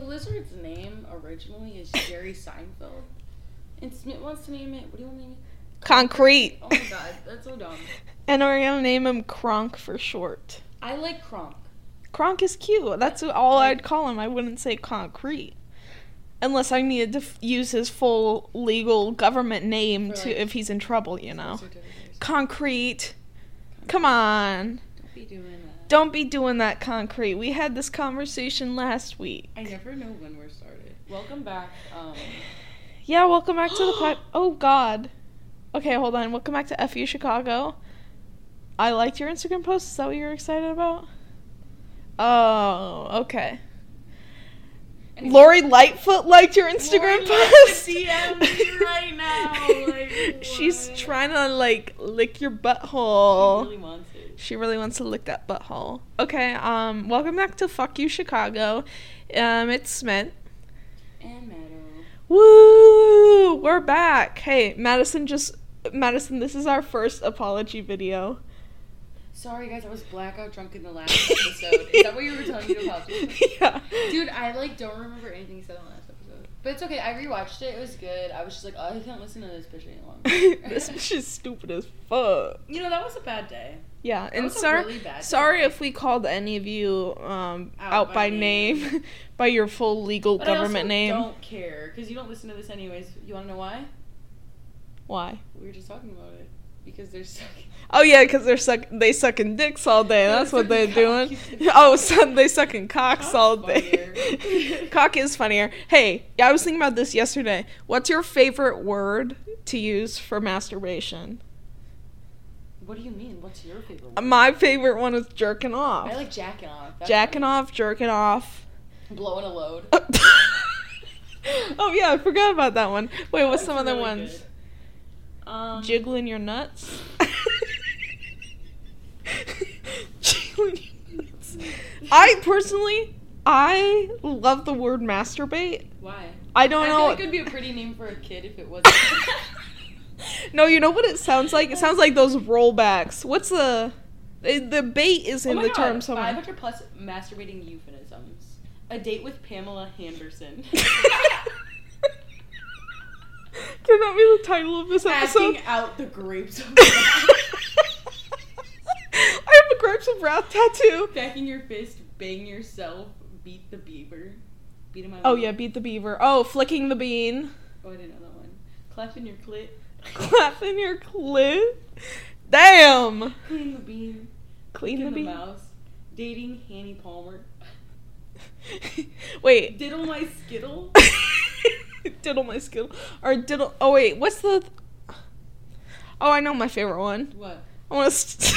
the lizard's name originally is Jerry Seinfeld, and Smith wants to name it. What do you want to name it? Concrete. Oh my god, that's so dumb. And we're gonna name him Kronk for short. I like Kronk. Kronk is cute. That's all I'd call him. I wouldn't say concrete. Unless I needed to f- use his full legal government name For, to like, if he's in trouble, you know. Concrete. Come on. Don't be doing. Don't be doing that concrete. We had this conversation last week. I never know when we're started. Welcome back. Um, Yeah, welcome back to the pod. Oh God. Okay, hold on. Welcome back to FU Chicago. I liked your Instagram post. Is that what you're excited about? Oh, okay. anyway. Lori Lightfoot liked your Instagram Lori post. to DM me right now, like, She's trying to like lick your She butthole. really wants. She really wants to lick that butthole. Okay, um, welcome back to Fuck You Chicago. Um, it's Smith. And Meadow. Woo! We're back. Hey, Madison just Madison, this is our first apology video. Sorry guys, I was blackout drunk in the last episode. Is that what you were telling me to apologize? yeah. Dude, I like don't remember anything you said in the last episode. But it's okay. I rewatched it. It was good. I was just like, oh, I can't listen to this bitch any longer. this bitch is stupid as fuck. You know that was a bad day. Yeah, and sorry, really sorry if we called any of you um, Out out, by by name. name, by your full legal But government name. Don't care because you don't listen to this anyways. You want to know why? Why? We were just talking about it because they're sucking. Oh yeah, because they're suck they sucking dicks all day. That's what they're doing. cock. You said Oh, so they sucking cocks Cock's all day. Cock is funnier. Hey, I was thinking about this yesterday. What's your favorite word to use for masturbation? What do you mean? What's your favorite? Word? My favorite one is jerking off. I like jacking off. That's Jacking off, jerking off. Blowing a load. oh yeah, I forgot about that one. Wait, what's That's some other really ones? Um, Jiggling your nuts. Jiggling your nuts. I personally, I love the word masturbate. Why? I don't I know. feel like it would be a pretty name for a kid if it wasn't. no, you know what it sounds like? It sounds like those rollbacks. What's the the, bait is Oh in my the God, term somewhere. 500 plus masturbating euphemisms. A date with Pamela Henderson. Can that be the title of this episode? Acting out the grapes of I have a grapes of wrath tattoo. Backing your fist, bang yourself, beat the beaver. Beat him out. Oh yeah, beat the beaver. Oh, flicking the bean. Oh, I didn't know that one. Clapping your clit. Clapping your clit. Damn. Clean the bean. Clean the Kicking bean. mouse. Dating Hanny Palmer. Wait. Diddle my skittle. diddle my skittle. Or diddle. Oh wait, what's the? Oh, I know my favorite one. What? I want to. St-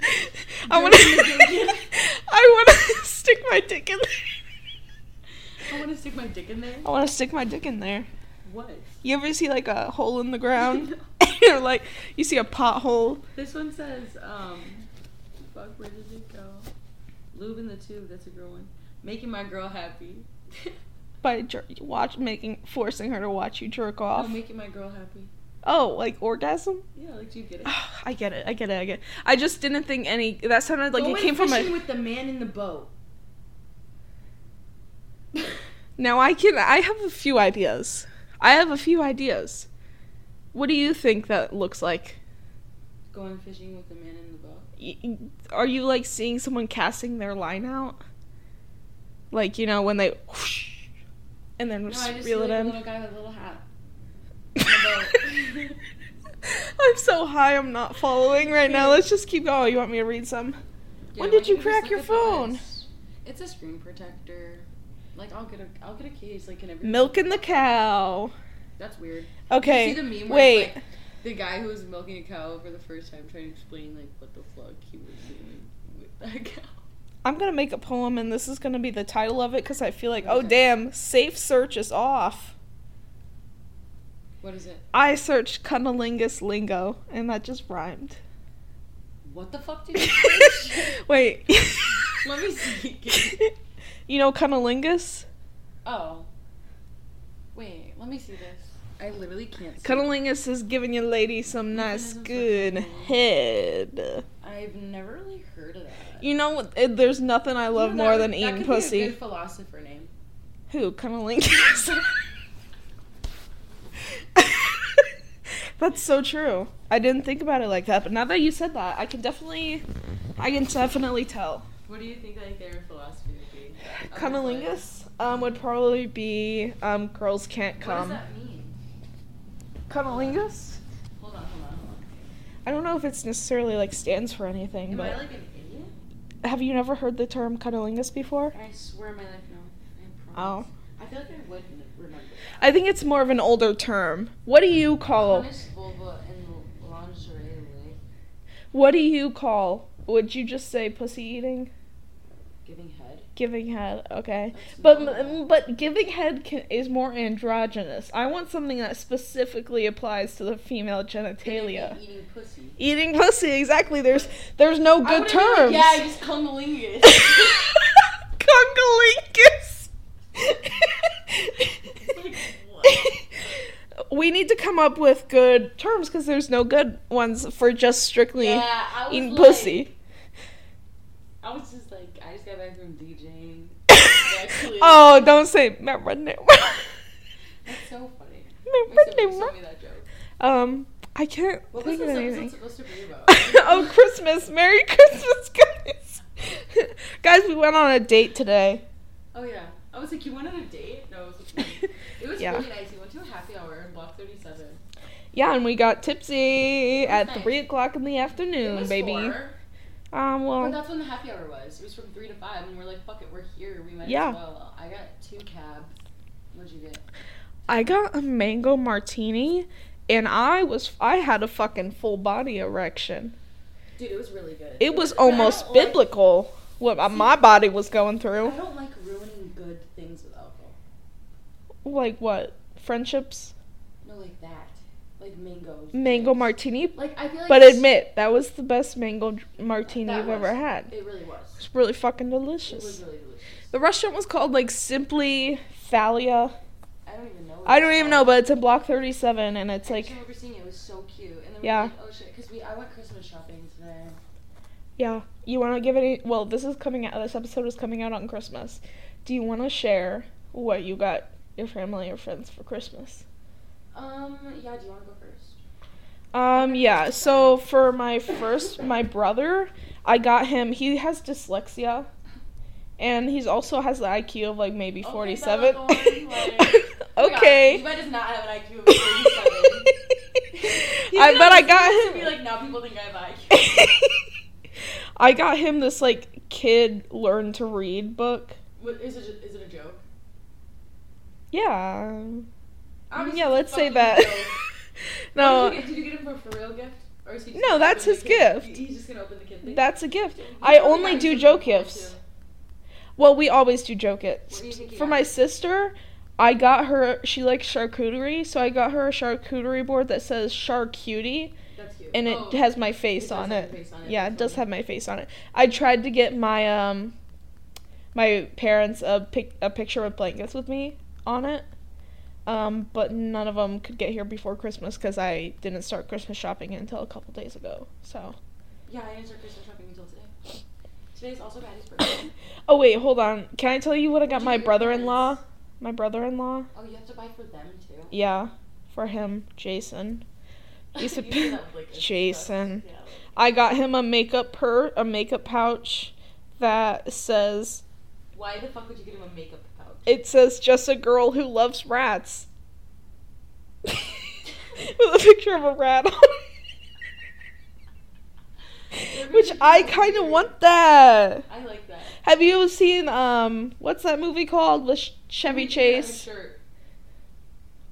I want to. I want to stick my dick in there. I want to stick my dick in there. I want to stick my dick in there. What? You ever see like a hole in the ground? or like you see a pothole? This one says, um, fuck, where did it go? Lube in the tube, that's a girl one. Making my girl happy. by jer- watch making forcing her to watch you jerk off. oh, making my girl happy. Oh, like orgasm? Yeah, like, do you get it? I get it. I get it. I get. It. I just didn't think any. That sounded like Go it came from a. with the man in the boat. Now I can. I have a few ideas. I have a few ideas. What do you think that looks like? Going fishing with the man in the boat. Are you like seeing someone casting their line out? Like you know when they, whoosh, and then No, just I just reel like it a in. little guy with a little hat. on the boat. I'm so high. I'm not following right now. Let's just keep going. Oh, you want me to read some? Yeah, when did you crack your look at the phone? It's a screen protector. Like I'll get a I'll get a case like in every Milking the cow. That's weird. Okay. You see the meme where Wait. it's like the guy who was milking a cow for the first time trying to explain like what the fuck he was doing with that cow. I'm gonna make a poem, and this is gonna be the title of it because I feel like, oh damn, safe search is off. What is it? I searched cunnilingus lingo, and that just rhymed. What the fuck did you search? Wait. Let me see. you know cunnilingus? Oh. Wait, let me see this. I literally can't see. Cunnilingus is giving your lady some nice good head. I've never really heard of that. that. You know, it, there's nothing I love You know, more that than would- eating that could pussy. Be a good philosopher name. Who? Cunnilingus. That's so true. I didn't think about it like that, but now that you said that, I can definitely, I can definitely tell. What do you think like their philosophy would be? Other Cunnilingus um, would probably be um, girls can't play. What does come. that mean? Cunnilingus? Hold on, hold on, hold on. I don't know if it's necessarily like stands for anything, Am but I like an idiot? have you never heard the term cunnilingus before? I swear my life no. I Oh. promise. I feel like I would remember that. I think it's more of an older term. What do you call? Punish vulva and lingerie. What do you call? Would you just say pussy eating? Giving. Giving head, okay. But but giving head can, is more androgynous. I want something that specifically applies to the female genitalia. Eating pussy. Eating pussy, exactly. There's there's no good would've been like, terms. yeah, I just cunnilingus. What? we need to come up with good terms because there's no good ones for just strictly yeah, eating like, pussy. I was just like, just got back from DJing. oh, don't say marinara. That's so funny. My sister Marinara. told me that joke. Um, I can't What think of this anything. episode supposed to be about? oh, Christmas! Merry Christmas, guys! guys, we went on a date today. Oh yeah. I was like, you went on a date? No, it was. It was Yeah. really nice. We went to a happy hour in Block 37. Yeah, and we got tipsy at nice. three o'clock in the afternoon, baby. four. Um, Well, well, that's when the happy hour was. It was from three to five, and we're like, "Fuck it, we're here. We might Yeah. as well." I got two cabs. What'd you get? I got a mango martini, and I was I had a fucking full body erection. Dude, it was really good. It was don't almost like- biblical what my body was going through. I don't like ruining good things with alcohol. Like what? Friendships? No, like that. Like mangoes. Mango martini. Like I feel like. But admit that was the best mango martini you've ever had. It really was. It's really fucking It was delicious. really delicious. The restaurant was called like Simply Thalia. I don't even know. I don't even know, but it's in Block 37, and it's I like, just remember seeing it. It was so cute. And then Yeah. like, oh shit, because we I went Christmas shopping today. yeah. You want to give any? Well, this is coming out. This episode is coming out on Christmas. Do you want to share what you got your family or friends for Christmas? Um, yeah. Do you want to go? Um, yeah. So for my first, my brother, I got him. He has dyslexia, and he's also has the IQ of like maybe forty-seven. Bella, go on, Oh God, okay. Levi does not have an IQ of 37. He's I gonna but I got him. Be like, now people think I have IQ. I got him this like kid learn to read book. What, is it? Is it a joke? Yeah. Obviously yeah, let's say that. No, Did you, get, did you get him for a for real gift? Or is he just No, that's his gift. He's just gonna open the kid thing. that's a gift. You I only do joke gifts. Well, we always do joke gifts. do you think you For got my sister, I got her. She likes charcuterie, so I got her a charcuterie board that says "Charcutie," and it Oh, has my face does on it. face on it, Yeah, it does funny. have my face on it. I tried to get my um, my parents a pic a picture with blankets with me on it. Um, but none of them could get here before Christmas because I didn't start Christmas shopping until a couple days ago. So. Yeah, I didn't start Christmas shopping until today. Today's also Patty's birthday. Oh wait, hold on. Can I tell you what I got my brother-in-law? My brother-in-law. Oh, you have to buy for them too. Yeah, for him, Jason. He's a You said that with, like, Jason. Yeah. I got him a makeup per a makeup pouch that says Why the fuck would you get him a makeup pouch? It says just a girl who loves rats. With a picture of a rat on it. Which I kind of want that. I like that. Have you seen um what's that movie called with Chevy You can get him a Chase?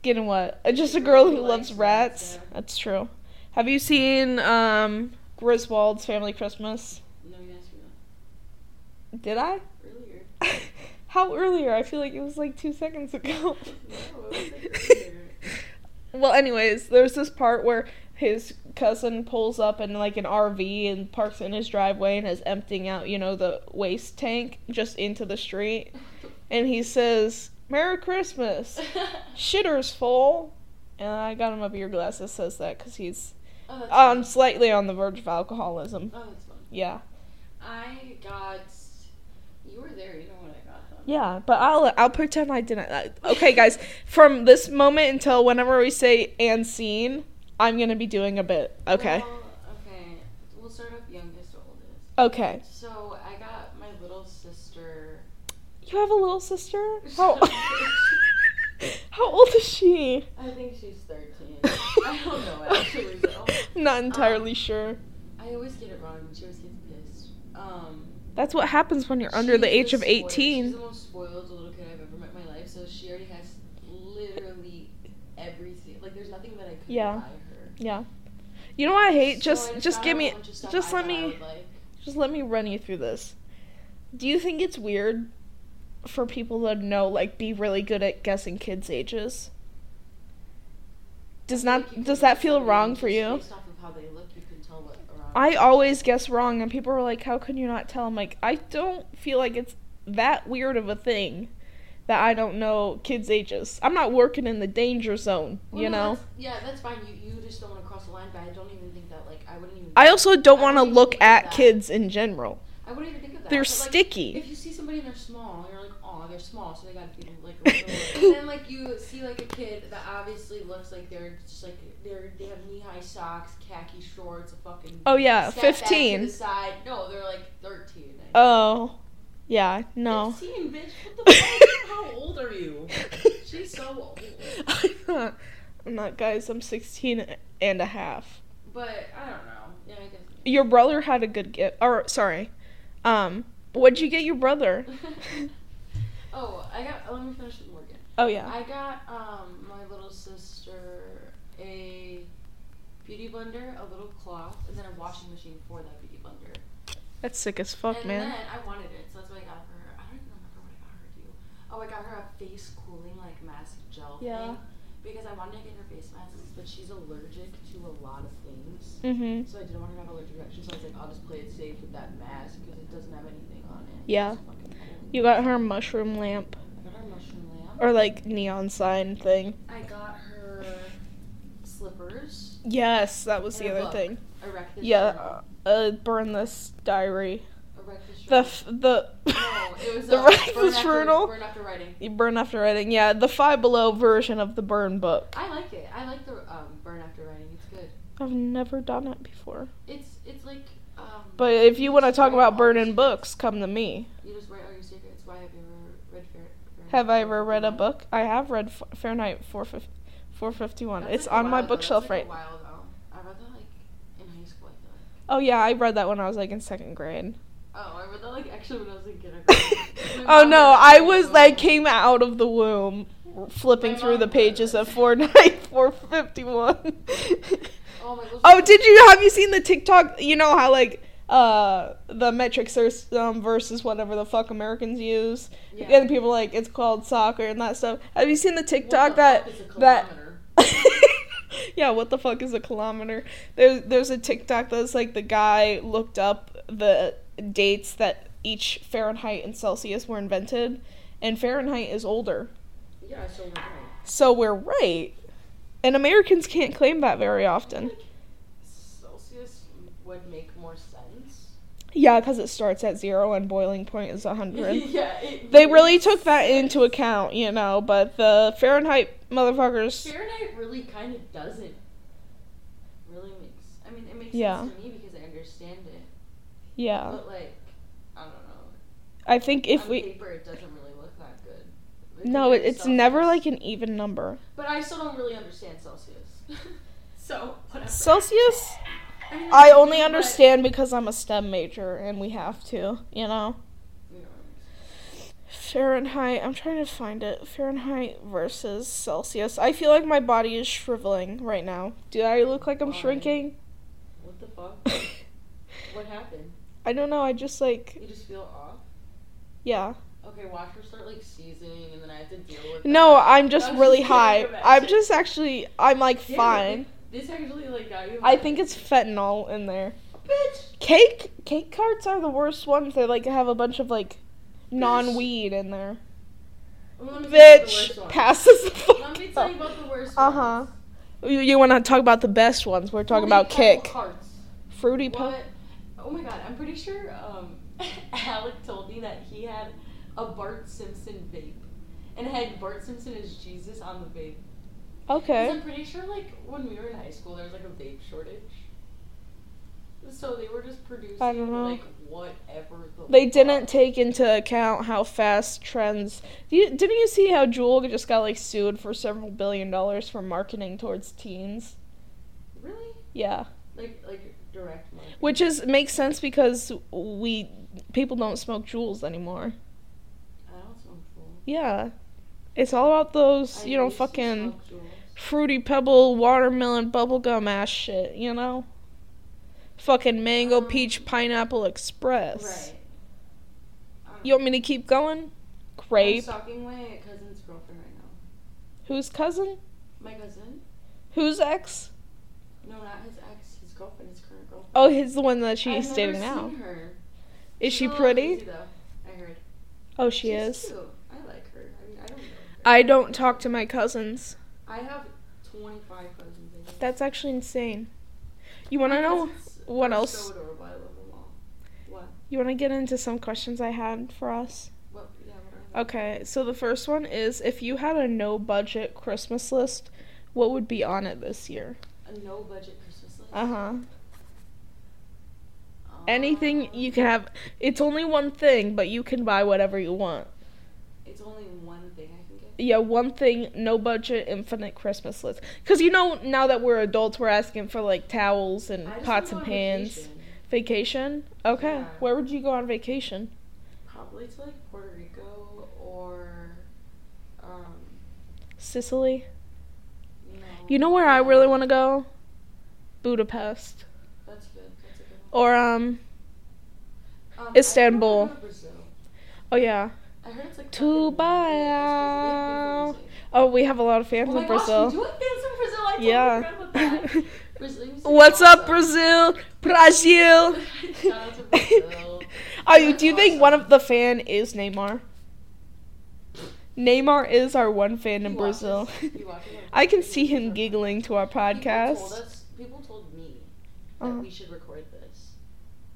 Getting what? Uh, Just a girl who loves rats. That's true. Have you seen um Griswold's Family Christmas? No, you asked me Did I? How earlier? I feel like it was like two seconds ago. No, it was like well, anyways, there's this part where his cousin pulls up in like an RV and parks in his driveway and is emptying out, you know, the waste tank just into the street. And he says, Merry Christmas. Shitter's full. And I got him a beer glass that says that because he's oh, um, slightly on the verge of alcoholism. Oh, that's fun. Yeah. I got. You were there. You know what I got. Though. Yeah, but I'll I'll pretend I didn't. Uh, Okay, guys, from this moment until whenever we say and scene, I'm gonna be doing a bit. Okay. Well, okay. We'll start off youngest to oldest. Okay. So I got my little sister. You have a little sister? How How old is she? I think she's 13. I don't know actually though. Not entirely Um, sure. I always get it wrong. She always gets pissed. Um. That's what happens when you're under the age of spoiled- She's 18. the most spoiled little kid I've ever met in my life. So she already has literally everything. Like there's nothing that I could Yeah. buy her. Yeah. You know what I hate? So Just I just give me bunch of stuff just let me like. just let me run you through this. Do you think it's weird for people to know like be really good at guessing kids' ages? Does not does that feel wrong for you? Based off of how they look, you can tell what around. I always guess wrong, and people are like, "How can you not tell?" I'm like, I don't feel like it's that weird of a thing that I don't know kids' ages. I'm not working in the danger zone, Well, you no, know. that's- Yeah, that's fine. You you just don't want to cross the line, but I don't even think that like I wouldn't even. I also don't want to look at kids in general. I wouldn't even think of that. They're but, like, sticky. If you see somebody and they're small, you're like, oh, they're small, so they gotta be like. A little, and then like you see like a kid that obviously looks like they're just like they're they have knee high socks, khaki shorts, a fucking. Oh yeah, step back to 15. the side. No, they're like thirteen. Oh, yeah, no. Fifteen, bitch. What the fuck? How old are you? She's so old. I'm not, I'm not, guys. I'm 16 and a half. But I don't know. Yeah, I guess. Your brother had a good gift. Or sorry, um, what'd you get your brother? Oh, I got. Let me finish with Morgan. Oh yeah. I got um my little sister a beauty blender, a little cloth, and then a washing machine for that beauty blender. That's sick as fuck, and man. then I wanted it, so that's why I got for her. I don't even remember what I got her. Do oh, I got her a face cooling like mask gel Yeah. thing because I wanted to get her face masks, but she's allergic to a lot of things. Mhm. So I didn't want her to have allergic reactions. So I was like, I'll just play it safe with that mask because it doesn't have anything on it. Yeah. Cool. You got her mushroom lamp I got her mushroom lamp. or like neon sign thing. I got her slippers. Yes, that was the And a other book. thing. Yeah, journal. uh, burn this diary. The journal. f- the no, it was the uh, after, Journal? Burn after writing. you burn after writing. Yeah, the Five Below version of the burn book. I like it. I like the um, burn after writing. It's good. I've never done it before. It's it's like um. But if you want to talk about burning books, come to me. You just write all your secrets. Why have you ever read Fair? Have I ever read a book? I have read F- Fahrenheit 450 451. That's It's like on my bookshelf That's right. like a while ago. I read that like in high school. Oh yeah, I read that when I was like in second grade. Oh, I read that like actually when I was in kindergarten. Oh no, I was like came out of the womb flipping through the pages of Fahrenheit 451. Oh my gosh. Oh, did you have you seen the TikTok? You know how like uh the metric system versus whatever the fuck Americans use, Yeah. and people like it's called soccer and that stuff. Have you seen the TikTok the that fuck is a that? yeah, what the fuck is a kilometer? There's there's a TikTok that's like the guy looked up the dates that each Fahrenheit and Celsius were invented, and Fahrenheit is older. Yeah, so we're right. So we're right. And Americans can't claim that very often. Celsius would make. Yeah, because it starts at zero and boiling point is 100. yeah, it they really took that into account, you know, but the Fahrenheit motherfuckers. Fahrenheit really kind of doesn't really makes. I mean, it makes Yeah. sense to me because I understand it. Yeah. But like, I don't know. I think if On we. paper, it doesn't really look that good. It No, it, it's never like an even number. But I still don't really understand Celsius. so whatever. Celsius, I, mean, I only understand because I'm a STEM major and we have to, you know? Fahrenheit, I'm trying to find it. Fahrenheit versus Celsius. I feel like my body is shriveling right now. Do I look like I'm Why? shrinking? what the fuck? what happened? I don't know, I just like. You just feel off. Yeah. Okay, watch her start like seizing, and then I have to deal with. It. No, that. I'm just really high. I'm just actually, I'm like fine. This actually like got you. I think it's fentanyl in there. Bitch. Cake cake carts are the worst ones. They like have a bunch of like non weed in there. Well, let me tell you about the Bitch passes the fuck Let me tell you about the worst. Uh huh. You, you want to talk about the best ones? We're talking about kick. Carts. Fruity. What? Oh my god, I'm pretty sure um, Alec told me that he had a Bart Simpson vape. And had Bart Simpson as Jesus on the vape. Okay. I'm pretty sure, like, when we were in high school, there was, like, a vape shortage. So they were just producing, I don't know. like, whatever the They didn't take into account how fast trends. You, didn't you see how Juul just got like sued for several billion dollars for marketing towards teens? Really? Yeah, Like, like, direct marketing. which is makes sense because we people don't smoke Juuls anymore. I don't smoke Juul. Yeah, it's all about those I you know fucking smoke Juuls. Fruity pebble watermelon bubblegum ass shit. You know, fucking mango Um, peach pineapple express. Right. Um, You want me to keep going? Grape. I'm stalking my cousin's girlfriend right now. Whose cousin? My cousin? Whose ex? No, not his ex. His girlfriend. His current girlfriend. Oh, he's the one that she's I've dating now. Seen her. Is she pretty? crazy, I heard. Oh, she She's is. Cute. I like her. I mean, I don't know. her. I don't talk to my cousins. I have 25 cousins. I. That's actually insane. You want to know? what else? So adorable. I love. What? You want to get into some questions I had for us? What? Yeah. What are Okay, so the first one is if you had a no budget Christmas list, what would be on it this year? A no budget Christmas list. Uh huh. Um, Anything you can have. It's only one thing, but you can buy whatever you want. It's only one thing I can get. Yeah, one thing, no budget, infinite Christmas list. Because you know, now that we're adults, we're asking for like towels and pots and pans. vacation. Vacation? Okay. Yeah. Where would you go on vacation? Probably to like Puerto Rico or, um, Sicily? you know. You know where I really want to go? Budapest. That's good. That's a good one. Or, um, Um, Istanbul. I go to Brazil. oh yeah. I heard it's like To buy- Oh, we have a lot of Oh fans my in gosh, Brazil. we do have fans in Brazil. I yeah. forgot about that. Brazil music is What's up. Brazil? Brazil! Shout out to Brazil. Are you, do you think one of the fan is Neymar? Neymar is our one fan He in watches- Brazil. he watches our I can see him giggling to our People told podcast. us, people told me that Uh-huh. we should record this,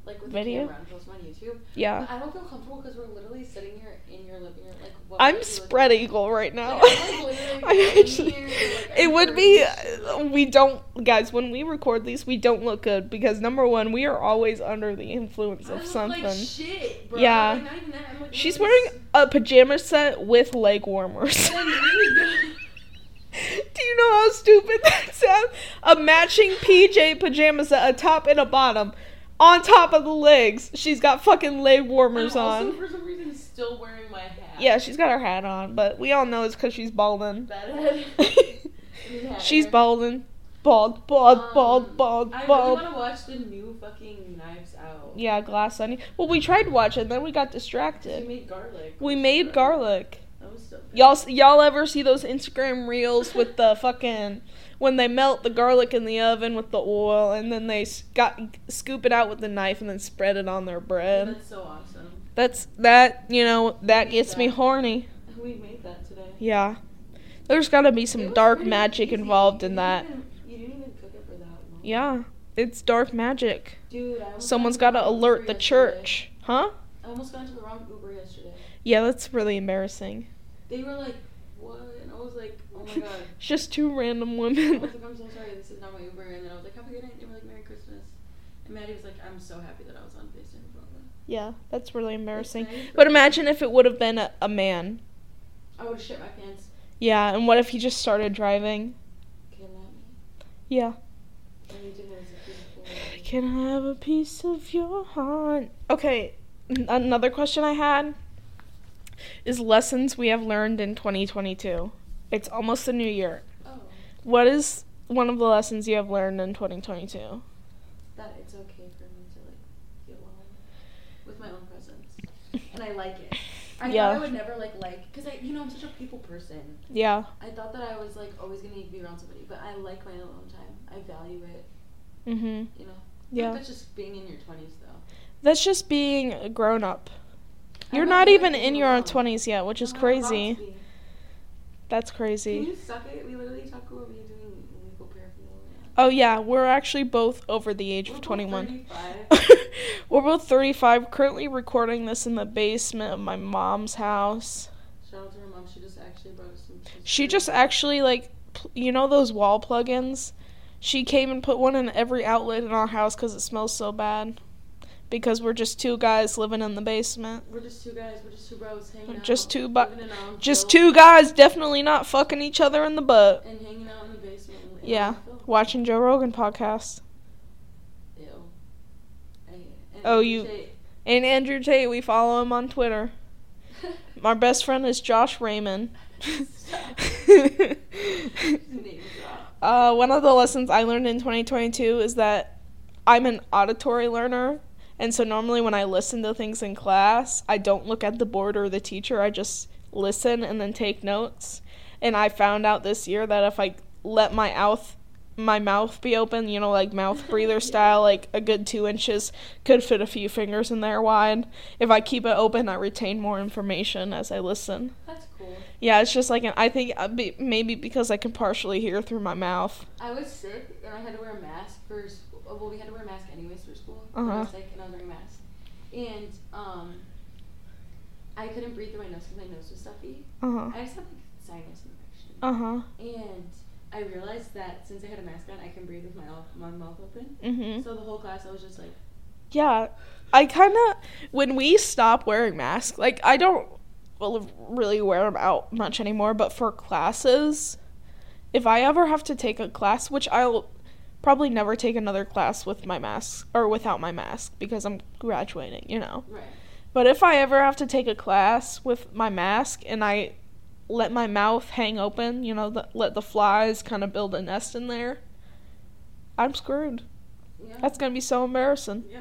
like with Video? the camera and post them on YouTube. Yeah. But I don't feel comfortable because we're literally sitting here in your living room. Like, what I'm spread eagle right now. Like, I'm, like, actually, here, like, it would be. and shit, like- uh, We don't, guys. When we record these, we don't look good because number one, we are always under the influence I of something. Like shit, bro. Yeah. Like, not even that. I'm, like, She's wearing a pajama set with leg warmers. we- Do you know how stupid that sounds? A matching PJ pajama set, a top and a bottom. On top of the legs, she's got fucking leg warmers on. for some reason, still wearing my hat. Yeah, she's got her hat on, but we all know it's because she's balding. That head. Yeah. she's balding. Bald, bald, Um, bald, bald, I really want to watch the new fucking Knives Out. Yeah, glass onion. Well, we tried watching, then we got distracted. made garlic. We made garlic. That was so good. Y'all, y'all ever see those Instagram reels with the fucking when they melt the garlic in the oven with the oil and then they got scoop it out with the knife and then spread it on their bread? That's so awesome. That's that. You know that gets me that. horny. We made that today. Yeah. There's got to be some dark magic easy. involved You in that. even- you didn't even cook it for that long. Yeah. It's dark magic. Dude, I Someone's got to alert Uber the yesterday. church. Huh? I almost got into the wrong Uber yesterday. Yeah, that's really embarrassing. They were like, "What?" And I was like, "Oh my god." It's just two random women. I was like, "I'm so sorry. This is not my Uber." And then I was like, "Have a good night." They were like, "Merry Christmas." And Maddie was like, "I'm so happy that I was on FaceTime with them." yeah, that's really embarrassing. Thanks. But imagine if it would have been a, a man. I would have shit my pants. Yeah, and what if he just started driving? Can me. Yeah. And you did was a beautiful. Can I have a piece of your heart? Okay, another question I had is lessons we have learned in 2022. It's almost the new year. Oh, What is one of the lessons you have learned in 2022? that it's okay for me to like be alone with my own presence, and I like it. I Yeah. thought I would never like like because I you know I'm such a people person. Yeah. I thought that I was like always gonna need to be around somebody, but I like my alone time. I value it. Mhm. You know. Yeah. That's just being in your twenties though. That's just being a grown up. You're not even in your alone. 20s yet, which is I'm to crazy. That's Can crazy. you suck it? We literally talk about me doing legal paraphernalia. Oh yeah, we're actually both over the age We're of 21. We're both 35, currently recording this in the basement of my mom's house. Shout out to her mom. She just actually brought us some. She just actually, like, pl- you know those wall plugins? She came and put one in every outlet in our house because it smells so bad. Because we're just two guys living in the basement. We're just two guys. We're just two bros hanging out. Just two bu- Just two guys definitely not fucking each other in the butt. And hanging out in the basement. Yeah. Watching Joe Rogan podcast. Ew. I- Oh, you- Jay- And Andrew Tate, we follow him on Twitter. My best friend is Josh Raymond. Uh, one of the lessons I learned in 2022 is that I'm an auditory learner. And so normally when I listen to things in class, I don't look at the board or the teacher. I just listen and then take notes. And I found out this year that if I let my mouth my mouth be open, you know, like mouth breather style, like a good two inches, could fit a few fingers in there wide. If I keep it open, I retain more information as I listen. That's cool. Yeah, it's just like an, I think uh, be- maybe because I can partially hear through my mouth. I was sick and I had to wear a mask for school. Well, we had to wear a mask anyways for school. I Uh-huh. was sick and I was wearing a mask. And um, I couldn't breathe through my nose because my nose was stuffy. Uh huh. I just had like sinus infection. Uh huh. And I realized that since I had a mask on, I can breathe with my mouth, my mouth open. Mhm. So the whole class, I was just like, Yeah, I kind of when we stop wearing masks, like I don't really wear them out much anymore. But for classes, if I ever have to take a class, which I'll probably never take another class with my mask or without my mask because I'm graduating, you know. right. But if I ever have to take a class with my mask and I let my mouth hang open, you know, the, let the flies kind of build a nest in there, I'm screwed. Yeah. That's gonna be so embarrassing. yeah.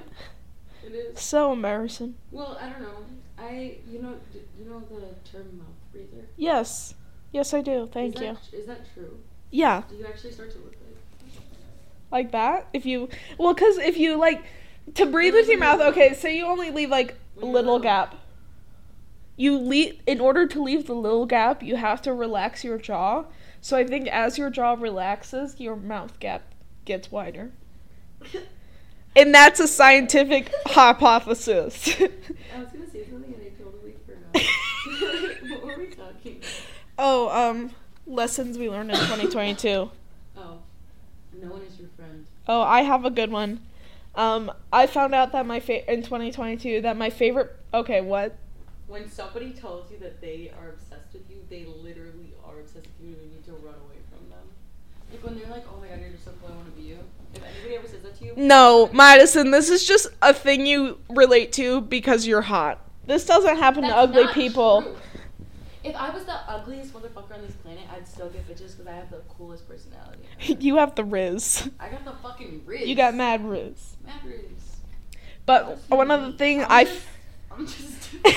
It is. So embarrassing. Well, I don't know. I you know d- you know the term mouth breather. Yes. Yes, I do. Thank is you. That, is that true? Yeah, Do you actually start to look like? that. If you, well, because if you like to breathe with your mouth, okay, so you only leave like a little gap. You leave in order to leave the little gap, you have to relax your jaw. So I think as your jaw relaxes, your mouth gap gets wider. And that's a scientific hypothesis. I was gonna say something and I totally forgot. what were we talking? about? oh, um, lessons we learned in 2022. Oh, no one is. Oh, I have a good one. Um, I found out that my fa- in 2022 that my favorite. Okay, what? When somebody tells you that they are obsessed with you, they literally are obsessed with you and you need to run away from them. Like when they're like, oh my god, you're just so cool, I want to be you. If anybody ever says that to you, No, Madison, this is just a thing you relate to because you're hot. This doesn't happen to ugly people. true. If I was the ugliest motherfucker on this planet, I'd still get bitches because I have the coolest personality. you have the rizz. I got the fucking rizz. You got mad rizz. Mad rizz. But one other thing I'm I. just- I'm just. you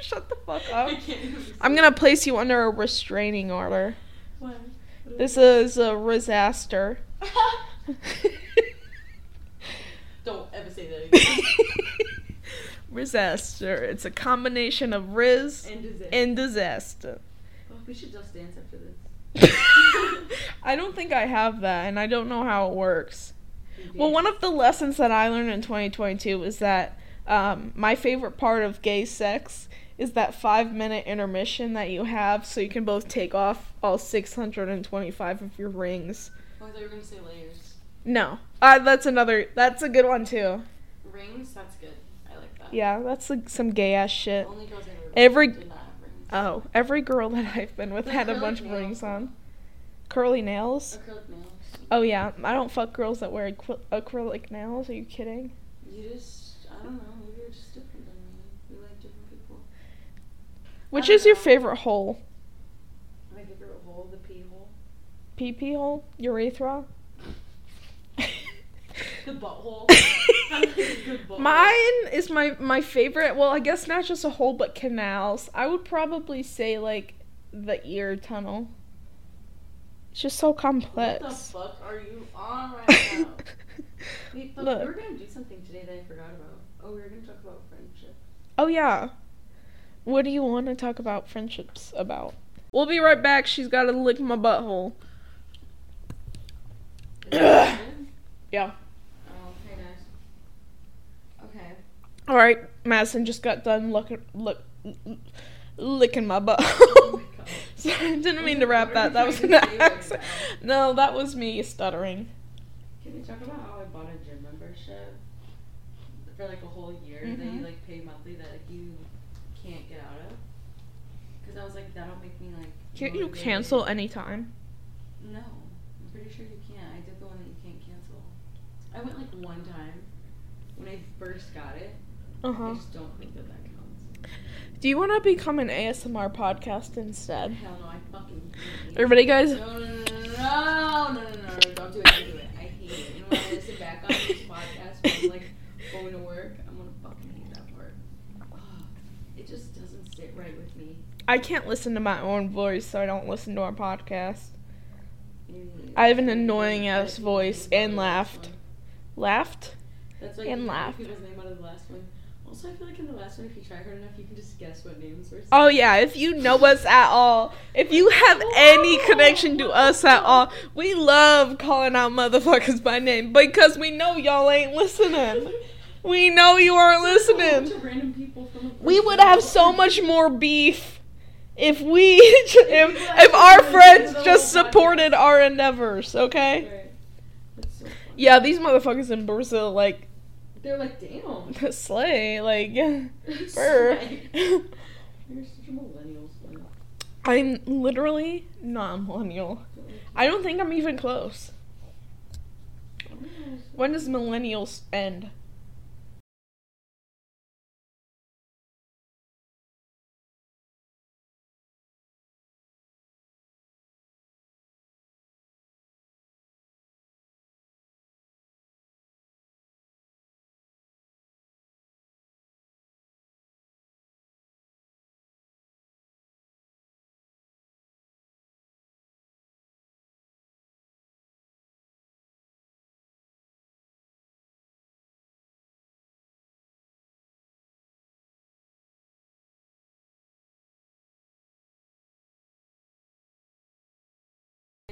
shut the fuck up. I can't I'm gonna place you under a restraining order. What? What This is a rizzaster. Don't ever say that again. Rizzaster. It's a combination of rizz and disaster. and disaster. oh, we should just dance after this. I don't think I have that, and I don't know how it works. Well, one of the lessons that I learned in 2022 is that um, my favorite part of gay sex is that five minute intermission that you have so you can both take off all 625 of your rings. Oh, I thought you were gonna say layers. No. Uh, that's another, that's a good one too. Rings. That's good. I like that. Yeah, that's like some gay ass shit. Only girls I ever Every- did not have rings. Oh, every girl that I've been with The had a bunch of rings on. Curly nails? Acrylic nails. Oh, yeah. I don't fuck girls that wear acry- acrylic nails. Are you kidding? You just. I don't know. Maybe you're just different than me. We like different people. Which is your favorite hole? My favorite hole, the pee hole. Pee pee hole? Urethra? The butthole. I like a good butthole. Mine is my my favorite. Well, I guess not just a hole, but canals. I would probably say like the ear tunnel. It's just so complex. What the fuck are you on right now? Wait, but we were Look. gonna do something today that I forgot about. Oh, we were gonna talk about friendship. Oh yeah. What do you want to talk about friendships about? We'll be right back. She's got to lick my butthole. Is that good? Yeah. Oh, hey guys. All right, Madison just got done looking look licking my butt. Oh my god. Sorry, I didn't mean to wrap that. That was an to say right accent. No, that was me stuttering. Can we talk about how I bought a gym membership for like a whole year that Mhm. you like pay monthly that like you can't get out of? Because I was like, that'll make me like. Can't you cancel anytime? No, I'm pretty sure you can't. I did the one that you can't cancel. I went like one time when I first got it. Uh I just don't think that that counts. Do you want to become an ASMR podcast instead? Hell no, I fucking hate it. Everybody, guys. No, no, no, no, no, no, no, no, no, don't do it, don't do it. I hate it. And when I listen back on this podcast when I'm like going to work, I'm gonna fucking hate that part. Ugh, it just doesn't sit right with me. I can't listen to my own voice, so I don't listen to our podcast. I have an annoying ass voice and laughed. Laughed? That's why and laughed. people's name out of the last one. Also, I feel like in the last one, if you try hard enough, you can just guess what names were. Oh yeah, if you know us at all, if you have any connection to us at all, we love calling out motherfuckers by name because we know y'all ain't listening. We know you aren't listening. Random people from a We would have so much more beef if we if, if our friends just supported our endeavors, okay? Yeah, these motherfuckers in Brazil like They're like, damn. slay, like burr. You're such a millennial. Slay. I'm literally not a millennial. I don't think I'm even close. When does millennials end?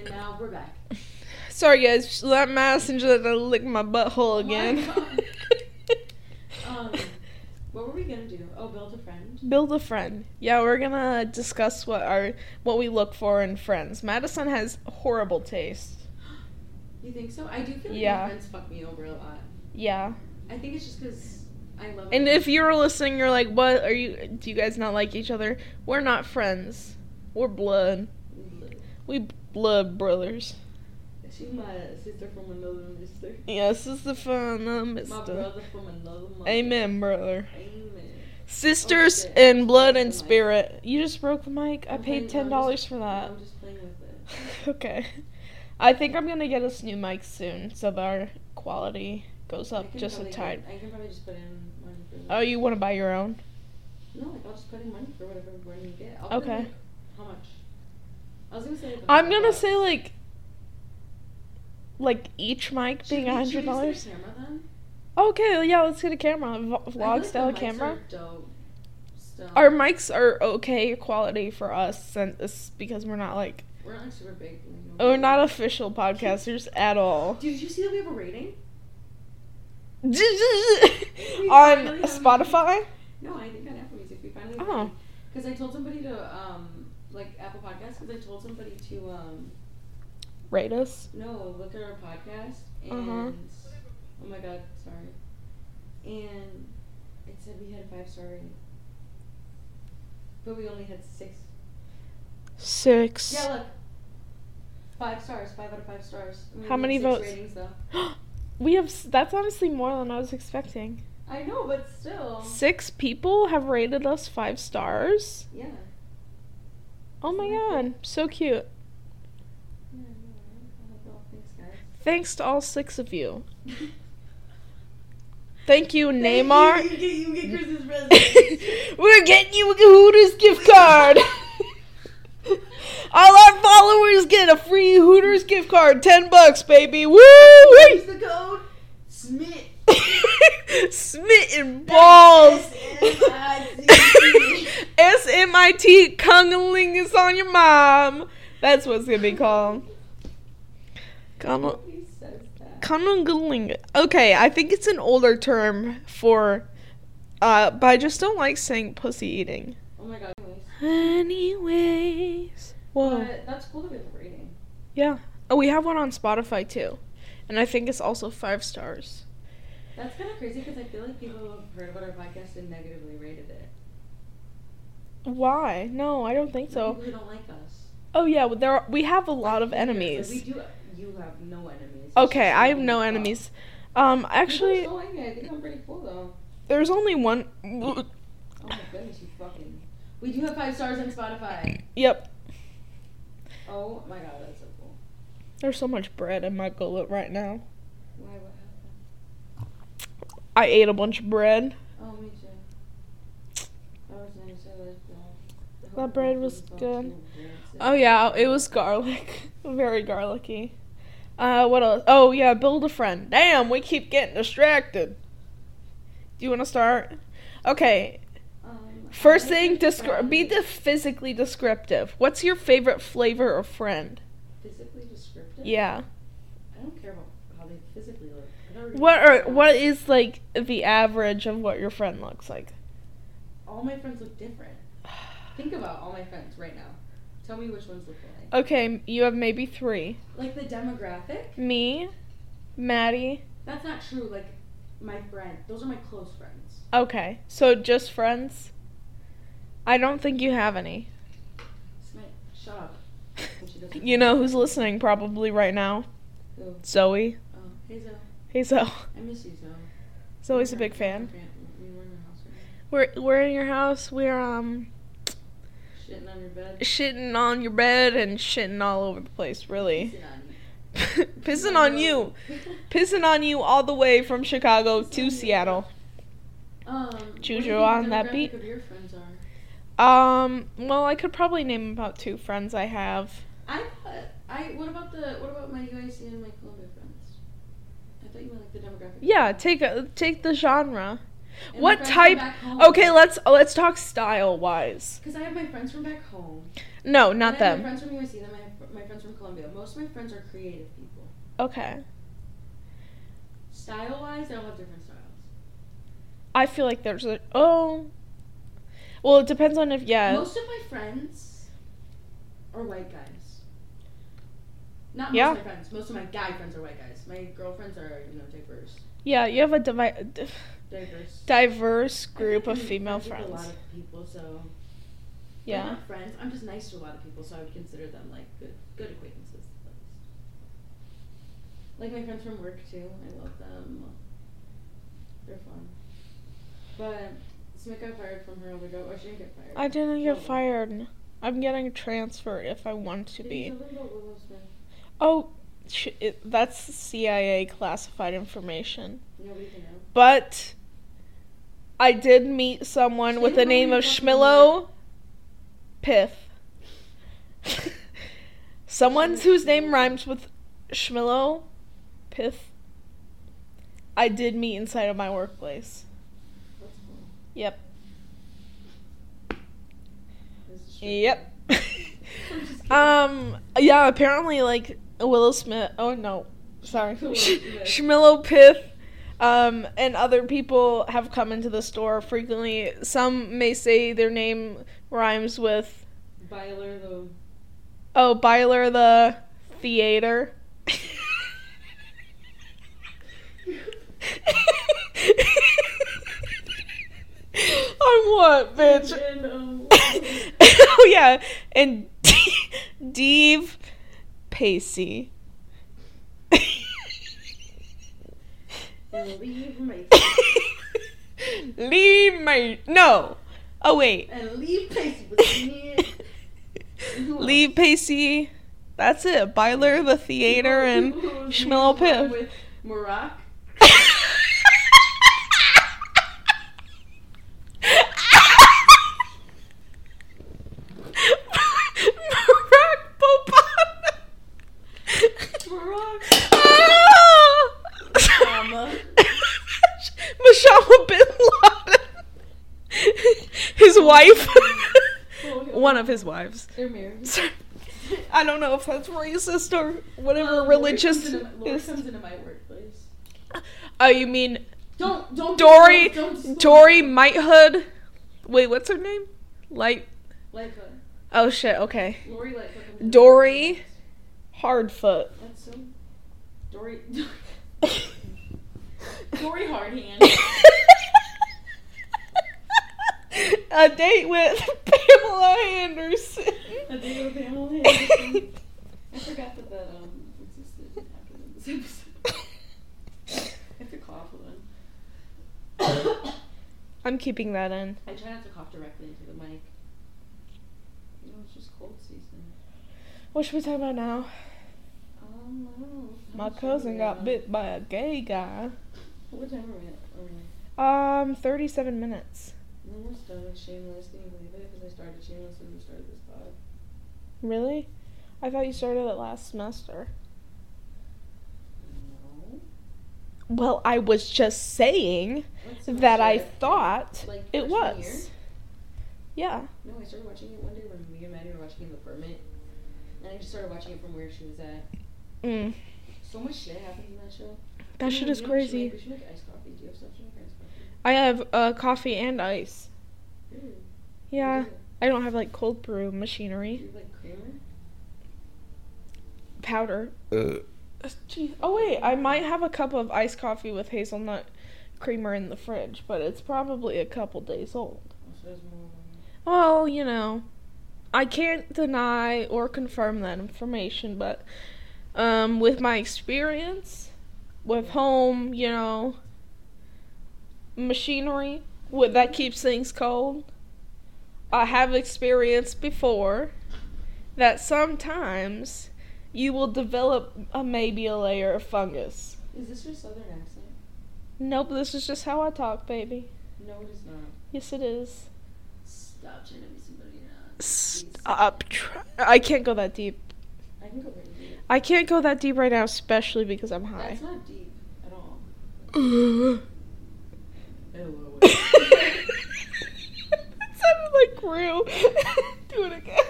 And now we're back. Sorry guys, let Madison just lick my butthole Oh my again. Um, what were we gonna do? Oh, build a friend. Build a friend. Yeah, we're gonna discuss what our what we look for in friends. Madison has horrible taste. You think so? I do feel like Yeah. my friends fuck me over a lot. Yeah. I think it's just because I love. It. And if you're listening, you're like, "What are you? Do you guys not like each other?" We're not friends. We're blood. We blood brothers. She's my sister from another mister. Yes, sister is the fun, uh, My brother from another mother. Amen, brother. Amen. Sisters shit. in blood and Broke the mic. spirit. You just broke the mic. I I'm paid ten dollars for that. I'm just playing with it. okay. I think I'm gonna get us new mics soon, so that our quality goes up just a get- I can probably just put in money for. Oh, you want to buy your own? No, like I'll just put in money for whatever money you get. I'll Okay. Like, how much? I was gonna say. like, I'm gonna say like, like each mic Should being a hundred dollars. a camera then? Okay, yeah, let's get a camera, v- I feel vlog like style camera. Our mics are okay quality for us, it's because we're not like We're not like super big. like, you oh, we're not official podcasters at all. Dude, did you see that we have a rating? On Spotify. No, I think on Apple Music we finally. Oh. Because I told somebody to um like Apple Podcasts because I told somebody to um Rate us. no look at our podcast and Uh-huh. oh my god sorry and it said we had a five star rating but we only had six Six. yeah look five stars five out of five stars How many votes? ratings though we have. That's honestly more than I was expecting. I know but still Six people have rated us five stars. yeah Oh my god, so cute. yeah I know, right? Thanks to all six of you. Thank you, Neymar. you, you get, you get We're getting you a Hooters gift card. all our followers get a free Hooters gift card, ten bucks, baby. Woo! use the code SMIT Smitten balls. S-M-I-T-T. S M I T Kungalingus on your mom. That's what's gonna be called. Kungal- Nobody says that. Kungalingus. Okay, I think it's an older term for Uh, but I just don't like saying pussy eating. Oh my god. Anyways. Whoa. But that's cool that we have rating. Yeah. Oh, we have one on Spotify too. And I think it's also five stars. That's kind of crazy because I feel like people have heard about our podcast and negatively. Why? No, I don't think so. People don't like us. Oh yeah, well, there are, we have a lot of enemies. we do. You have no enemies. Okay, I have no enemies. Um, actually, People still like me. I think I'm pretty cool though. there's only one. Oh my goodness, you fucking. We do have five stars on Spotify. Yep. Oh my god, that's so cool. There's so much bread in my gullet right now. Why? What happened? I ate a bunch of bread. Oh, me too. That was nice. I like that. I hope That your bread was good. Oh yeah, it was garlic. Very garlicky. Uh, what else? Oh yeah, build a friend. Damn, we keep getting distracted. Do you want to start? Okay. Um, First thing, like descri- be the physically descriptive. What's your favorite flavor of friend? physically descriptive. Yeah. I don't care about how they physically look. Really What care. are what is like the average of what your friend looks like? All my friends look different. Think about all my friends right now. Tell me which ones look alike. Okay, you have maybe three. Like the demographic. Me, Maddie. That's not true. Like my friend. Those are my close friends. Okay, so just friends. I don't think you have any. Smith, shut up. When she doesn't- You know who's listening probably right now? Who? Zoe. Oh, hey Zoe. Hey Zoe. I miss you, Zoe. Zoe's a We're- big fan. We were in your house right We're we're in your house. We're um now. Shitting on your bed. shitting on your bed and shitting all over the place. Really, Pissing on you. pissing on you, pissing on you all the way from Chicago to Seattle. Um, Choose your on that beat. Your friends are? Um, well, I could probably name about two friends I have. I thought I. What about the? What about my UIC and my Columbia friends? I thought you meant like the demographic. Yeah, take a, take the genre. And what type? Okay, let's uh, let's talk style wise. Because I have my friends from back home. No, not I have them. My friends from UIC, then have my friends from Columbia. Most of my friends are creative people. Okay, Style wise, they all have different styles. I feel like there's a oh. Well, it depends on if yeah. Most of my friends are white guys. Not most Yeah. of my friends. Most of my guy friends are white guys. My girlfriends are, you know, diverse. Yeah, you have a divi- d- Diverse. diverse group of female friends. A lot of people, so I'm Yeah. not friends. I'm just nice to a lot of people, so I would consider them like good, good acquaintances. at least. Like my friends from work too. I love them. They're fun. But Smith got fired from her other job. Or she didn't get fired. I didn't get Oh. fired. I'm getting transferred if I want to be. tell them about Willow Smith? Oh, sh- it, that's CIA classified information. Nobody can know. But I did meet someone with the name of Schmillo Pith. Someone whose name rhymes with Schmillo Pith. I did meet inside of my workplace. Yep. Yep. Um. Yeah. Apparently, like Willow Smith. Oh no. Sorry. Schmillo Pith. Um, and other people have come into the store frequently. Some may say their name rhymes with Byler the oh Byler the theater. I'm what, bitch? Oh yeah, and Deve Pacey. and leave my Lee May. No. Oh wait. and leave Pacey leave me. And who Lee else? Pacey. That's it. Byler the theater and Schmillo Piff. With Maroc. Wife. One of his wives. They're married. I don't know if that's racist or whatever Um, Lord religious comes into- Lord comes into my workplace. Oh, you mean Don't don't Dory don't disclose- Dory Mighthood. Wait, what's her name? Light. Lightfoot. Oh shit. Okay. Lori Lightfoot. Dory Hardfoot. That's so. Dory. Dory Hardhand. A date with Pamela Anderson. A date with Pamela Anderson. I forgot that that um existed after this episode. I have to cough then. I'm keeping that in. I try not to cough directly into the mic. You know, it's just cold season. What should we talk about now? Um, I don't know. My cousin got bit by a gay guy. What time are we at? Um, 37 minutes. I'm almost done with Shameless. Can you believe it? Because I started Shameless when we started this pod. Really? I thought you started it last semester. No. Well, I was just saying that I thought Like it was. year? Yeah. No, I started watching it one day when me and Maddie were watching in the apartment. And I just started watching it from where she was at. Mm. So much shit happens in that show. That shit is you know what should crazy. We should make iced coffee. Do you have stuff to make iced coffee? I have uh, coffee and ice. Ooh. Yeah. What I don't have like cold brew machinery. You have, like creamer? Powder. Gee. Oh wait, I might have a cup of iced coffee with hazelnut creamer in the fridge, but it's probably a couple days old. Oh, so there's more. Well, you know, I can't deny or confirm that information, but um, with my experience with home, you know, machinery with that keeps things cold, I have experienced before that sometimes you will develop a maybe a layer of fungus. Is this your southern accent? Nope, this is just how I talk, baby. No, it is not. Yes, it is. Stop trying to be somebody else. Stop. Try- I can't go that deep. I can go very deep. I can't go that deep right now, especially because I'm high. That's not deep at all. that sounded like Gru. Do it again.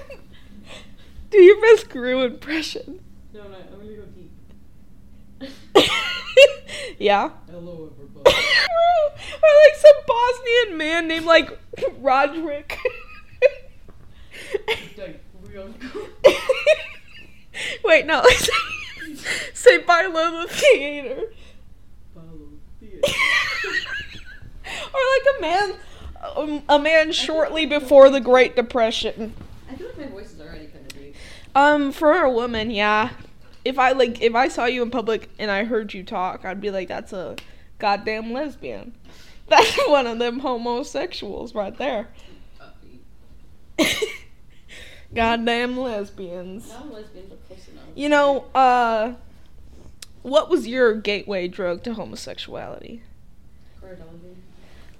Do your best Gru impression. no, no, I'm gonna go deep. yeah. Hello, everybody. or like some Bosnian man named like Roderick. Wait, no. Say, bye, Lola Theater. Follow theater. or like a man, um, a man shortly before the Great Depression. I feel like my voice is already kind of deep. Um, for a woman, yeah. If I like, if I saw you in public and I heard you talk, I'd be like, "That's a goddamn lesbian." That's one of them homosexuals right there. Goddamn lesbians. Not a lesbian, but close enough. You know, uh, what was your gateway drug to homosexuality?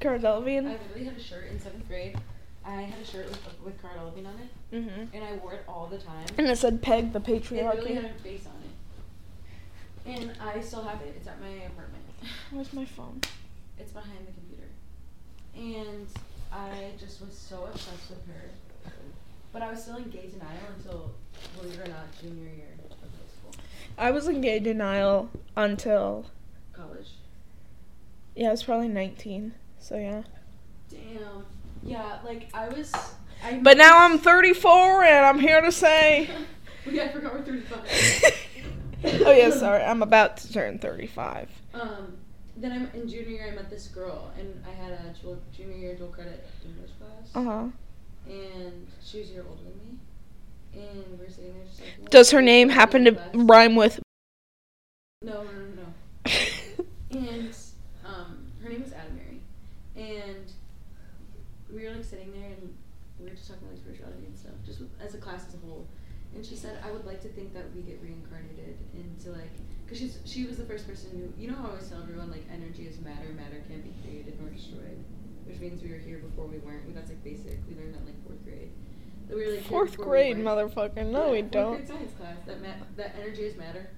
Cara Delevingne. I literally had a shirt in seventh grade. I had a shirt with, with Cara Delevingne on it, Mm-hmm. and I wore it all the time. And it said "Peg the It really patriarchy." had her face on it. And I still have it. It's at my apartment. Where's my phone? It's behind the computer. And I just was so obsessed with her. But I was still in gay denial until, believe it or not, junior year of high school. I was in gay denial until College. yeah, I was probably 19. So yeah. Damn. Yeah, like I was. I But now I'm 34 and I'm here to say. yeah, I forgot we're 35. oh yeah, sorry. I'm about to turn 35. Um, then I'm in junior year. I met this girl, and I had a dual, junior year dual credit English class, Uh huh. and she was a year older than me. And we were sitting there just like. Does her name happen to class? rhyme with? No, no, no, no. And um, her name was Adam Mary, and we were like sitting there, and we were just talking about like spirituality and stuff, just with, as a class as a whole. And she said, "I would like to think that we get reincarnated into like, because she's she was the first person who, you know, I always tell everyone like energy is matter, matter can't be created nor destroyed, which means we were here before we weren't. That's like basic. We learned that in like fourth grade. That we were like Fourth before we grade, motherfucker. No, Yeah, we don't. grade science class that ma- that energy is matter.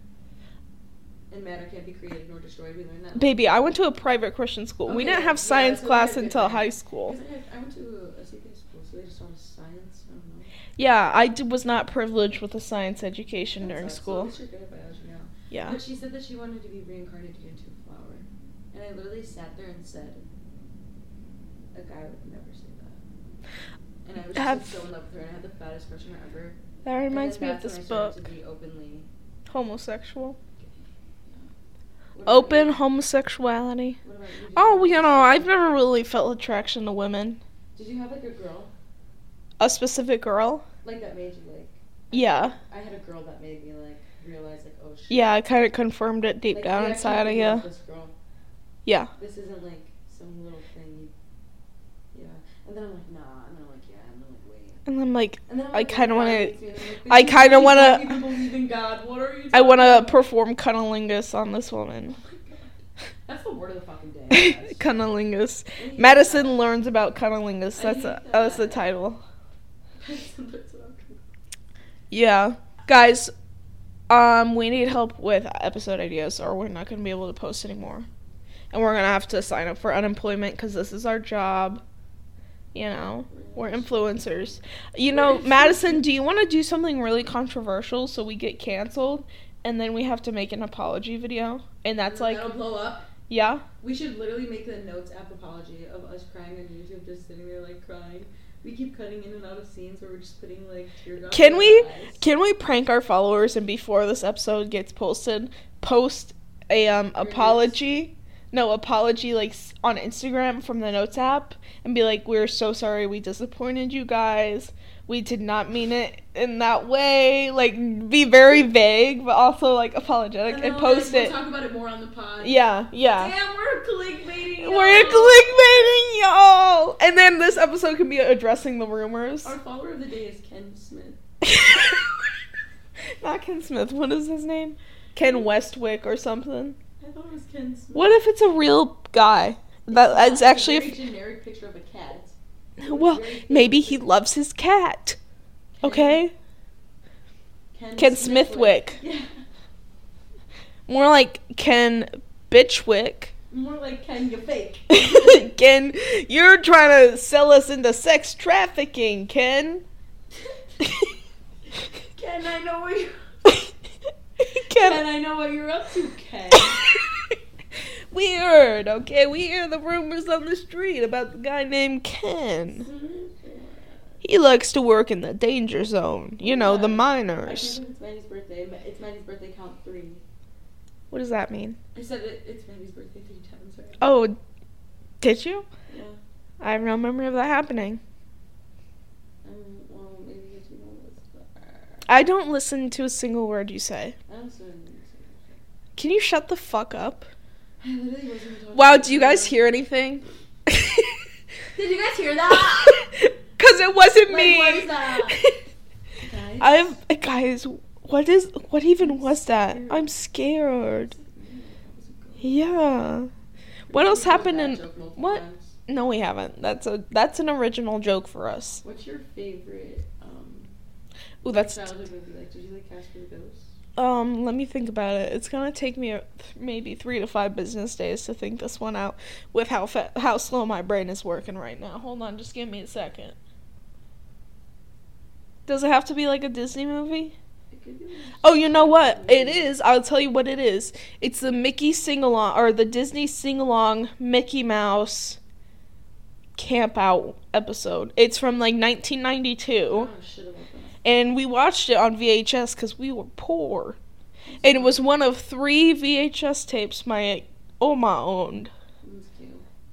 And matter can't be created nor destroyed. We learned that. Baby, I went to a private Christian school. we didn't have yeah, science so class until high school. I, I went to a, a school, so they just taught us science. I don't know. Yeah, I d- was not privileged with a science education during school. you're good at biology now. Yeah. But she said that she wanted to be reincarnated into a flower. And I literally sat there and said, a guy would never say that. And I was just Have- so in love with her, and I had the fattest crush on her ever. That reminds me of this book, started To be openly. homosexual. Open you? homosexuality. You? Oh, you know, I've never really felt attraction to women. Did you have like a girl A specific girl? like that made you like? Yeah. I had a girl that made me like realize like oh shit. Yeah, I kind of confirmed it deep like, down inside of you. This girl. Yeah. This isn't like some little thing. You, yeah. And then I'm like nah, and then I'm like yeah, and then I'm like wait. And I'm like, And then I'm I kinda wanna- hates me, and I'm like, I "Bitch, you kinda wanna- believe in God. What are you? I want to perform cunnilingus on this woman. Oh. That's the word of the fucking day. cunnilingus. Madison that. learns about cunnilingus. That's a, hate that's the that. title. Madison learns about- Yeah. Guys, um, we need help with episode ideas or we're not going to be able to post anymore. And we're going to have to sign up for unemployment because this is our job. You know, we're influencers. You know, Madison, do you want to do something really controversial so we get canceled and then we have to make an apology video? And that's like, that'll blow up. yeah? We should literally make the notes app apology of us crying on YouTube, just sitting there like crying. We keep cutting in and out of scenes where we're just putting like. Can we can we prank our followers and before this episode gets posted, post a um apology? No, apology like on Instagram from the Notes app and be like, "We're so sorry we disappointed you guys. We did not mean it in that way." Like be very vague but also like apologetic and, then, post like, it. We'll talk about it more on the pod. yeah, yeah. Damn, we're clickbaiting. We're clickbaiting y'all. And then this episode can be addressing the rumors. Our follower of the day is Ken Smith. Not Ken Smith. What is his name? Ken Westwick or something. I thought it was Ken Smith. What if it's a real guy? That It's it's actually a a generic picture of a cat. Well, maybe he loves his cat. Okay, Ken, Ken Smithwick. Smithwick. Yeah. more like Ken Bitchwick. More like Ken, you fake. Ken, you're trying to sell us into sex trafficking, Ken. Ken, I know what you're. Ken, Ken. I know what you're up to, Ken. We heard, okay? We hear the rumors on the street about the guy named Ken. He likes to work in the danger zone. You know, the Yeah. Minors. it's Maddie's birthday. but It's Maddie's birthday count three. What does that mean? I said it, it's Maddie's birthday three times, right? Oh, did you? Yeah. I have no memory of that happening. Um, well, maybe it's you don't listen. but- I don't listen to a single word you say. I don't listen. Can you shut the fuck up? I literally wasn't talking. Wow, do you guys hear anything? Did you guys hear that? Cause it wasn't Like, me. what is that? Guys? I've guys. What is? What even was that? I'm scared. Yeah. What else happened in? what? No, we haven't. That's a that's an original joke for us. What's your favorite um, Ooh, that's childhood movie? Like, did you like Casper the Ghost? Um. Let me think about it. It's gonna take me a, maybe three to five business days to think this one out with how fa- how slow my brain is working right now. Hold on, just give me a second. Does it have to be like a Disney movie? It could be like Oh, you know what? It is. I'll tell you what it is. It's the Mickey sing along or the Disney sing along Mickey Mouse camp out episode. It's from like 1992 Oh, shit about that. And we watched it on VHS cuz we were poor. And it was one of 3 VHS tapes my Oma owned.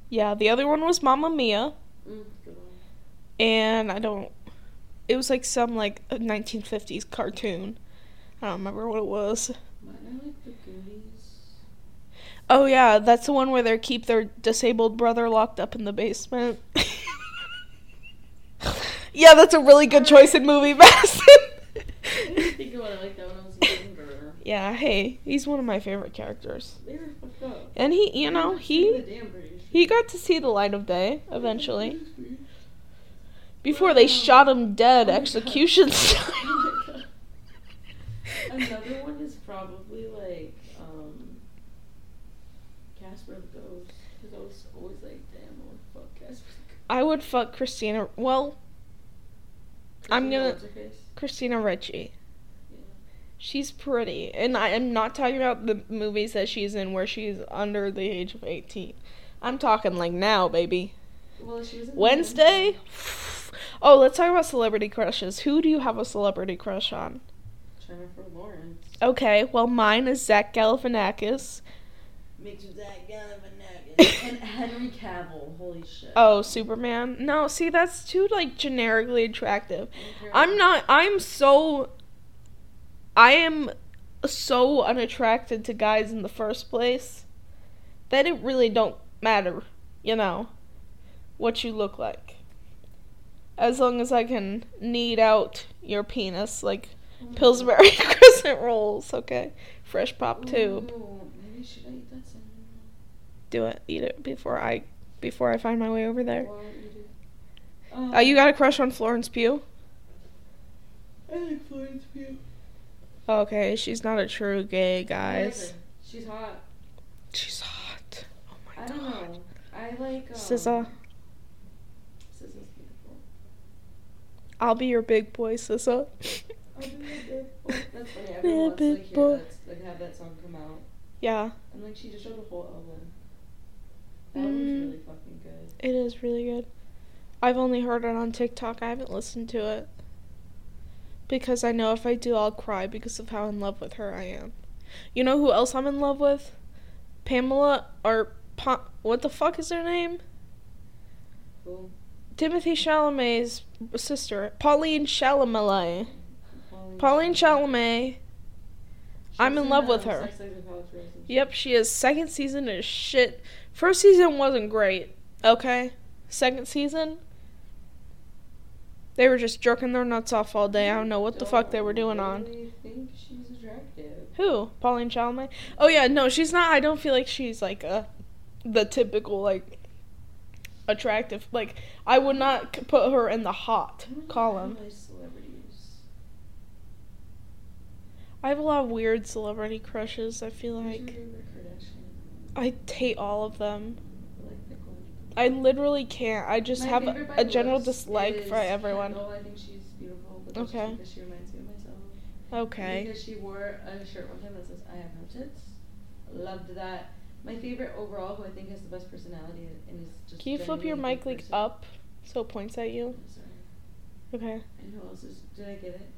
Yeah, the other one was Mamma Mia Mm, and I don't it was like some like 1950s cartoon. I don't remember what it was. Mine are like the Goonies. Oh yeah, that's the one where they keep their disabled brother locked up in the basement. Yeah, that's a really good choice in movie, Madison. I didn't think about it like that when I was younger. yeah, hey, he's one of my favorite characters, They were fucked up. and he, you know, he the damn British. he got to see the light of day eventually. Before they shot him dead, Oh execution style. Oh. Another one is probably like um Casper the Ghost. Because I was always like, damn, I would fuck Casper the Ghost. I would fuck Christina. Well, I'm gonna- what's her face? Christina Ricci. Yeah. She's pretty, and I am not talking about the movies that she's in where she's under the age of eighteen. I'm talking like now, baby. Well, she was in Wednesday. Oh, let's talk about celebrity crushes. Who do you have a celebrity crush on? Jennifer Lawrence. Okay, well, mine is Zach Galifianakis. Mixed with that Galifianakis. And Henry Cavill. Holy shit. Oh, Superman. No, see, that's too like generically attractive. I'm not. I'm so. I am so unattracted to guys in the first place that it really don't matter, you know, what you look like. As long as I can knead out your penis like mm. Pillsbury crescent rolls, okay? Fresh pop tube. Ooh, maybe should I eat that salmon? Do it. Eat it before I before I find my way over there. Um, Uh, you got a crush on Florence Pugh? I like Florence Pugh. Okay, she's not a true gay, I guys. She's hot. She's hot. Oh my I god. don't know. I like. Um, SZA. SZA's beautiful. I'll be your big boy, SZA. I'll be your big boy. That's funny. Yeah, Everyone wants to big like, hear boy. that, like have that song come out. yeah, And like she just wrote a whole album. That album's Mm. really fucking good. it is really good. I've only heard it on TikTok. I haven't listened to it. Because I know if I do, I'll cry because of how in love with her I am. You know who else I'm in love with? Pamela, or pa- what the fuck is her name? Cool. Timothée Chalamet's sister, Pauline Chalamet. Pauline, Pauline Chalamet. I'm in love with her. Sex, Lies, and College Girls and shit. Yep, she is. Second season is shit. First season wasn't great. Okay? Second season, they were just jerking their nuts off all day. I don't know what the fuck they were doing on. think she's attractive. Who? Pauline Chalamet? Oh yeah, no, she's not. I don't feel like she's like a the typical like attractive. Like I would not put her in the hot column. I have a lot of weird celebrity crushes. I feel like? I hate all of them. I like Nicole. I literally can't. I just My have a, a general dislike for everyone. Kendall. I think she's beautiful, that's Okay. just because she reminds me of myself. Okay. Because she wore a shirt one time that says "I have no tits." Loved that. My favorite overall, who I think has the best personality and is just. Can you flip your mic like person- up so it points at you? Oh, sorry. Okay. And who else is? Did I get it?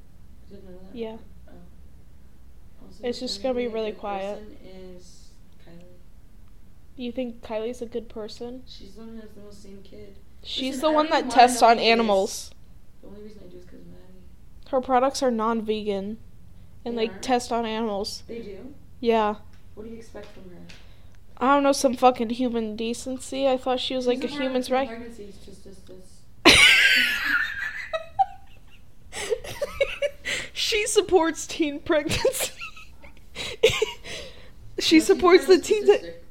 Did know that? Yeah. Oh. Also, It's just gonna be really quiet. Is? You think Kylie's a good person? She's the one who has the most same kid. She's Listen, the one that tests on know who it is. animals. The only reason I do is because Maddie. Her products are non-vegan, and They test on animals. They do. Yeah. What do you expect from her? I don't know some fucking human decency. I thought she was like a human's right. just, just this. she supports teen pregnancy. she No, supports the teen. statistic.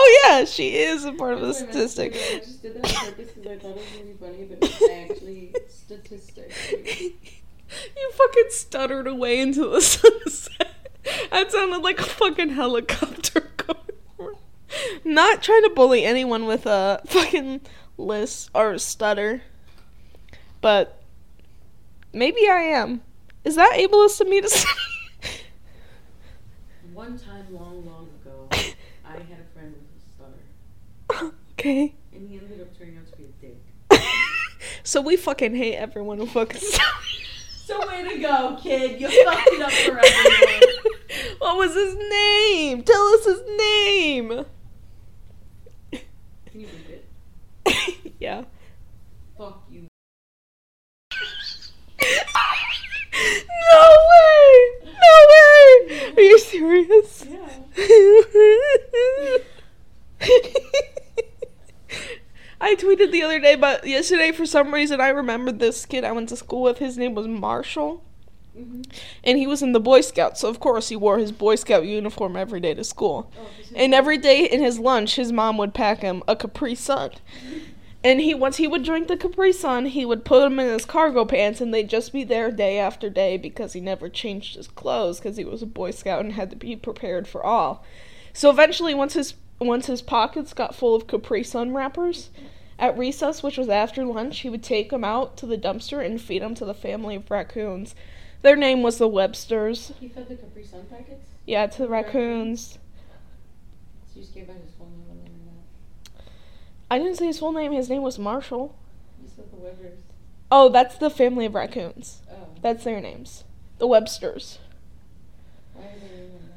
Oh yeah, she is a part of the That's what I meant to statistic. I just did that on purpose because I thought it was really funny, but it's actually statistic. you fucking stuttered away into the sunset. That sounded like a fucking helicopter. Not trying to bully anyone with a fucking list or stutter, but maybe I am. Is that ableist of me to say? One time, long, long ago, I had a friend with a stutter, okay. and he ended up turning out to be a dick. so we fucking hate everyone who fucking stutters. So way to go, kid! You fucked it up for everyone. what was his name? Tell us his name. Can you read it? yeah. Fuck you. no way! No way! Are you serious? Yeah. I tweeted the other day, but yesterday for some reason I remembered this kid I went to school with. His name was Marshall, Mm-hmm. and he was in the Boy Scouts. So of course he wore his Boy Scout uniform every day to school. Oh, And every day in his lunch, his mom would pack him a Capri Sun. And he once he would drink the Capri Sun, he would put them in his cargo pants, and they'd just be there day after day because he never changed his clothes because he was a Boy Scout and had to be prepared for all. So eventually, once his once his pockets got full of Capri Sun wrappers, At recess, which was after lunch, he would take them out to the dumpster and feed them to the family of raccoons. Their name was the Websters. He fed the Capri Sun packets. Yeah, to the raccoons. So you just gave out his full name other than that. I didn't say his full name. His name was Marshall. You said the Webbers. Oh, that's the family of raccoons. Oh. That's their names. The Websters. Why are they naming?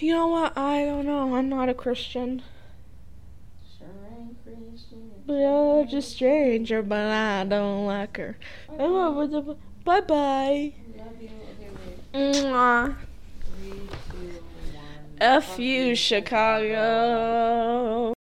You know what? I don't know. I'm not a Christian. Sure ain't Christian. But you're just a stranger, but I don't like her. Okay. Bye bye. Mwah. Three, two. F you, Chicago.